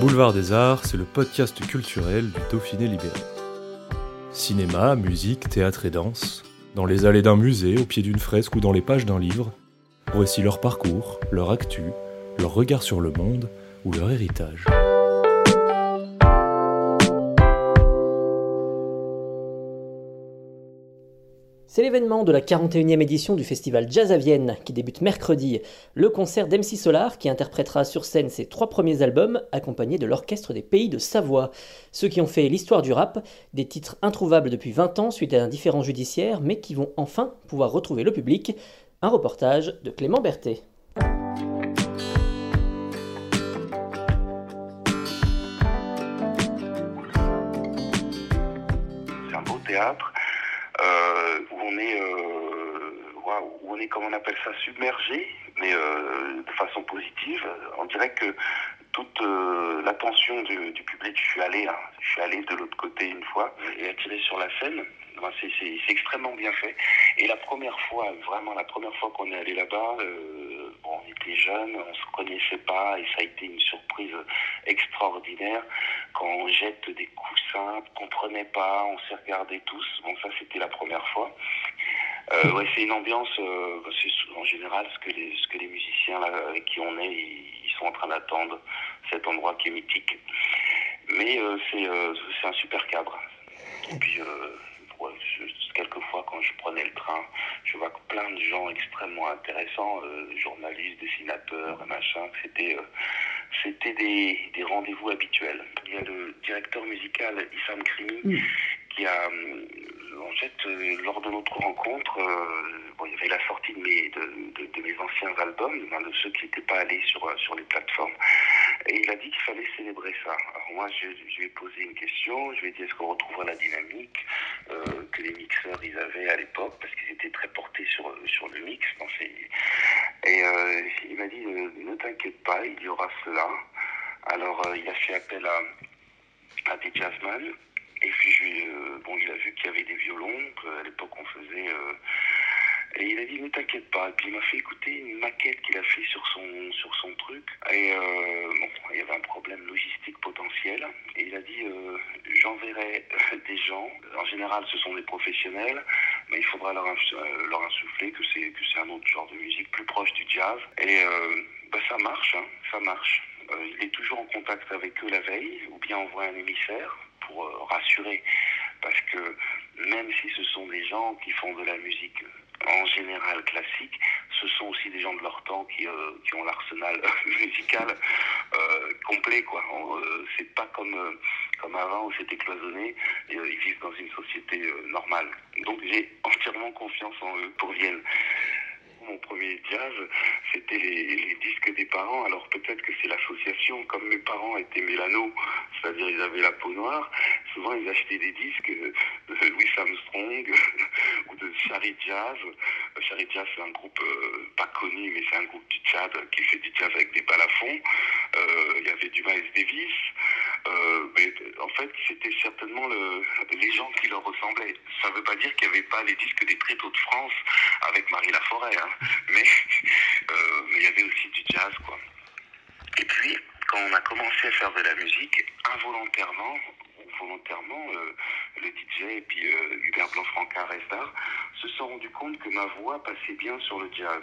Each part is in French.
Boulevard des Arts, c'est le podcast culturel du Dauphiné libéré. Cinéma, musique, théâtre et danse, dans les allées d'un musée, au pied d'une fresque ou dans les pages d'un livre, voici leur parcours, leur actu, leur regard sur le monde ou leur héritage. C'est l'événement de la 41e édition du festival Jazz à Vienne qui débute mercredi. Le concert d'MC Solar qui interprétera sur scène ses trois premiers albums accompagné de l'Orchestre des Pays de Savoie. Ceux qui ont fait l'histoire du rap, des titres introuvables depuis 20 ans suite à un différend judiciaire mais qui vont enfin pouvoir retrouver le public. Un reportage de Clément Berthet. C'est un beau théâtre euh, où on est, euh, où on est, comme on appelle ça, submergé, mais euh, de façon positive. On dirait que toute l'attention du, du, public, je suis allé, hein, je suis allé de l'autre côté une fois et attiré sur la scène. C'est extrêmement bien fait. Et la première fois, vraiment la première fois qu'on est allé là-bas, euh, on était jeunes, on se connaissait pas et ça a été une surprise extraordinaire quand on jette des coussins, on comprenait pas, on s'est regardé tous. Bon, ça c'était la première fois. Euh, ouais, c'est une ambiance, euh, c'est en général ce que les, que les musiciens avec qui on est, ils, sont en train d'attendre cet endroit qui est mythique. Mais euh, c'est un super cadre. Et puis quelquefois quand je prenais le train, je vois plein de gens extrêmement intéressants, euh, journalistes, dessinateurs, machin. C'était euh, c'était des, des rendez-vous habituels. Il y a le directeur musical Issam Krimi mmh. qui a en fait, euh, lors de notre rencontre, euh, bon, il y avait la sortie de mes, de, de, de mes anciens albums, de ceux qui n'étaient pas allés sur, sur les plateformes. Et il a dit qu'il fallait célébrer ça. Alors moi, je, lui ai posé une question. Je lui ai dit, est-ce qu'on retrouvera la dynamique euh, que les mixeurs ils avaient à l'époque? Parce qu'ils étaient très portés sur, sur le mix. Et euh, il m'a dit, ne t'inquiète pas, il y aura cela. Alors, euh, il a fait appel à, à des jazzmen. Et puis, euh, bon, il a vu qu'il y avait des violons, qu'à l'époque on faisait. Euh, et il a dit, ne t'inquiète pas. Et puis il m'a fait écouter une maquette qu'il a fait sur son, sur son truc. Et euh, bon, il y avait un problème logistique potentiel. Et il a dit, euh, j'enverrai des gens. En général, ce sont des professionnels, mais il faudra leur, leur insuffler que c'est un autre genre de musique, plus proche du jazz. Et bah, ça marche, hein, ça marche. il est toujours en contact avec eux la veille, ou bien envoie un émissaire pour euh, rassurer. Parce que même si ce sont des gens qui font de la musique en général classique, ce sont aussi des gens de leur temps qui, euh, qui ont l'arsenal musical euh, complet. quoi. Euh, c'est pas comme, comme avant où c'était cloisonné, ils vivent dans une société normale. Donc j'ai entièrement confiance en eux pour Vienne mon premier jazz, c'était les, les, disques des parents. Alors peut-être que c'est l'association, comme mes parents étaient mélanos, c'est-à-dire ils avaient la peau noire, souvent ils achetaient des disques de Louis Armstrong de Shari Jazz. Shari Jazz c'est un groupe euh, pas connu, mais c'est un groupe du Tchad qui fait du jazz avec des balafons. Euh, il y avait du Miles Davis. Euh, en fait, c'était certainement le, les gens qui leur ressemblaient. Ça ne veut pas dire qu'il n'y avait pas les disques des Tréteaux de France avec Marie Laforêt, hein, mais euh, il y avait aussi du jazz, quoi. Et puis, quand on a commencé à faire de la musique, involontairement volontairement, euh, le DJ et puis euh, Hubert Blanc-Francard se sont rendus compte que ma voix passait bien sur le jazz.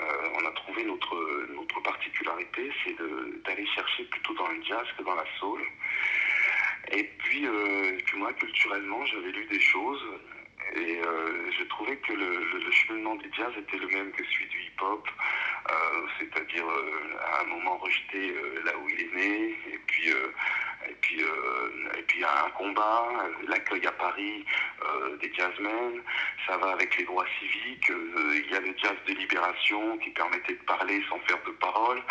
Euh, on a trouvé notre, notre particularité, c'est d'aller chercher plutôt dans le jazz que dans la soul. Et puis, moi, culturellement, j'avais lu des choses et je trouvais que le, cheminement du jazz était le même que celui du hip-hop, c'est-à-dire à un moment rejeté là où il est né, et puis, puis, et puis a un combat, l'accueil à Paris des jazzmen, ça va avec les droits civiques, il y a le jazz de libération qui permettait de parler sans faire de paroles.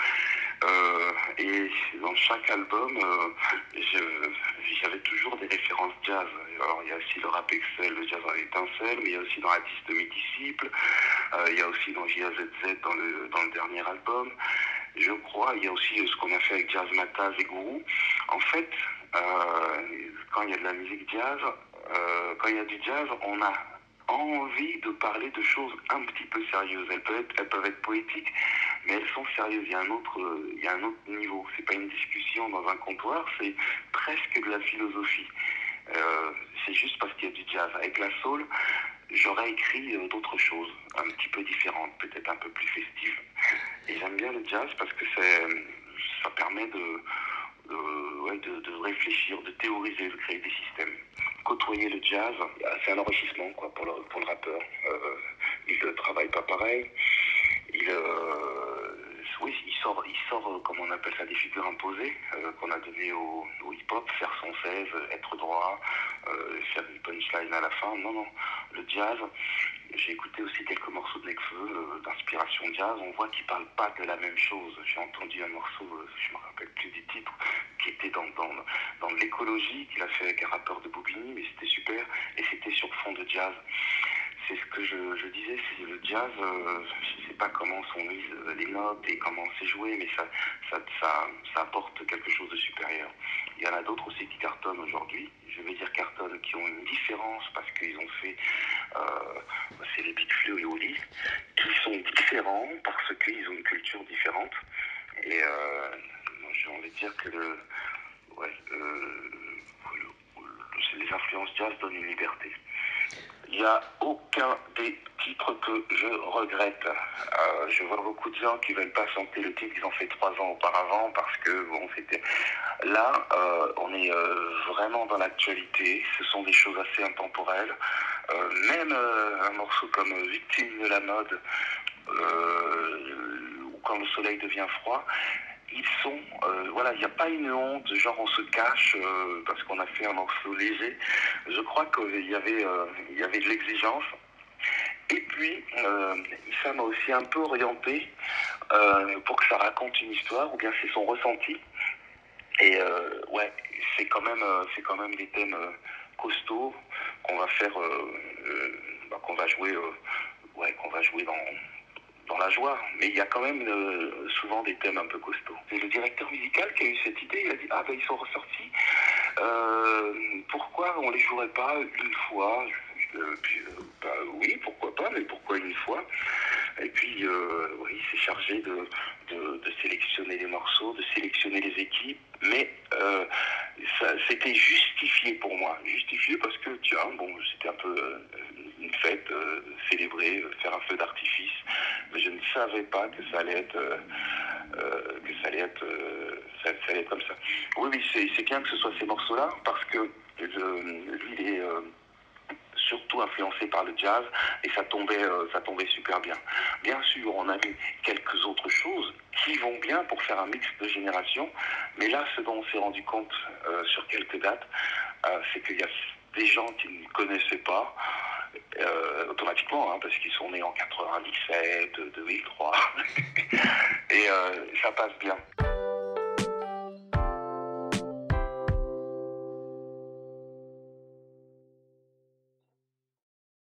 et dans chaque album, j'avais toujours des références jazz. Alors il y a aussi le rap Excel, le jazz à étincelle, mais il y a aussi dans Artiste de mes disciples, il y a aussi dans JAZZ dans le, dans le dernier album. Je crois, il y a aussi ce qu'on a fait avec Jazz Mataz et Gourou. En fait, quand il y a de la musique jazz, quand il y a du jazz, on a envie de parler de choses un petit peu sérieuses. Elles peuvent être, elles peuvent être poétiques, mais elles sont sérieuses. Il y a un autre, il y a un autre niveau. C'est pas une discussion dans un comptoir, c'est presque de la philosophie. Euh, c'est juste parce qu'il y a du jazz. Avec la soul, j'aurais écrit euh, d'autres choses, un petit peu différentes, peut-être un peu plus festives. Et j'aime bien le jazz parce que ça permet de, de, de, réfléchir, de théoriser, de créer des systèmes. Côtoyer le jazz, c'est un enrichissement quoi, pour, le, pour le rappeur. Euh, il ne travaille pas pareil. Il, oui, il sort, il sort, euh, comme on appelle ça, des figures imposées euh, qu'on a données au, hip-hop, faire son 16, être droit, euh, faire une punchline à la fin. Non, non, le jazz, j'ai écouté aussi quelques morceaux de Necfeu d'inspiration jazz. On voit qu'ils parlent pas de la même chose. J'ai entendu un morceau, je me rappelle plus du titre, qui était dans, dans, dans l'écologie, qu'il a fait avec un rappeur de Bobigny, mais c'était super, et c'était sur fond de jazz c'est ce que je, disais, c'est le jazz, euh, je ne sais pas comment sont mises les notes et comment c'est joué, mais ça, ça, apporte quelque chose de supérieur. Il y en a d'autres aussi qui cartonnent aujourd'hui, je vais dire cartonnent, qui ont une différence parce qu'ils ont fait, euh, c'est les Big Flo et Oli, qui sont différents parce qu'ils ont une culture différente. Et euh, j'ai envie de dire que le, les influences jazz donnent une liberté. Il n'y a aucun des titres que je regrette. Euh, je vois beaucoup de gens qui ne veulent pas chanter le titre qu'ils ont fait trois ans auparavant parce que bon c'était. Là, euh, on est euh, vraiment dans l'actualité. Ce sont des choses assez intemporelles. même un morceau comme Victime de la mode ou Quand le soleil devient froid, ils sont, euh, voilà, il n'y a pas une honte, genre on se cache euh, parce qu'on a fait un morceau léger. Je crois qu'il y avait, euh, il y avait de l'exigence. Et puis, ça m'a aussi un peu orienté pour que ça raconte une histoire, ou bien c'est son ressenti. Et ouais, c'est quand même, c'est quand même des thèmes costauds qu'on va faire, bah, qu'on va jouer, ouais, qu'on va jouer dans dans la joie, mais il y a quand même euh, souvent des thèmes un peu costauds. C'est le directeur musical qui a eu cette idée, il a dit Ah ben ils sont ressortis, euh, pourquoi on les jouerait pas une fois? Euh, bah, Oui, pourquoi pas, mais pourquoi une fois? Et puis oui, il s'est chargé de, de, sélectionner les morceaux, de sélectionner les équipes, mais c'était justifié pour moi, justifié parce que tiens, bon, c'était un peu une fête, célébrer, faire un feu d'artifice mais je ne savais pas que ça allait être, euh, euh, que ça allait être, euh, ça, allait être comme ça. Oui, oui, c'est bien que ce soit ces morceaux-là, parce que lui, il est surtout influencé par le jazz et ça tombait, ça tombait super bien. Bien sûr, on a vu quelques autres choses qui vont bien pour faire un mix de génération, mais là, ce dont on s'est rendu compte sur quelques dates, c'est qu'il y a des gens qui ne connaissaient pas, euh, automatiquement, hein, parce qu'ils sont nés en 97, 2003, et euh, ça passe bien.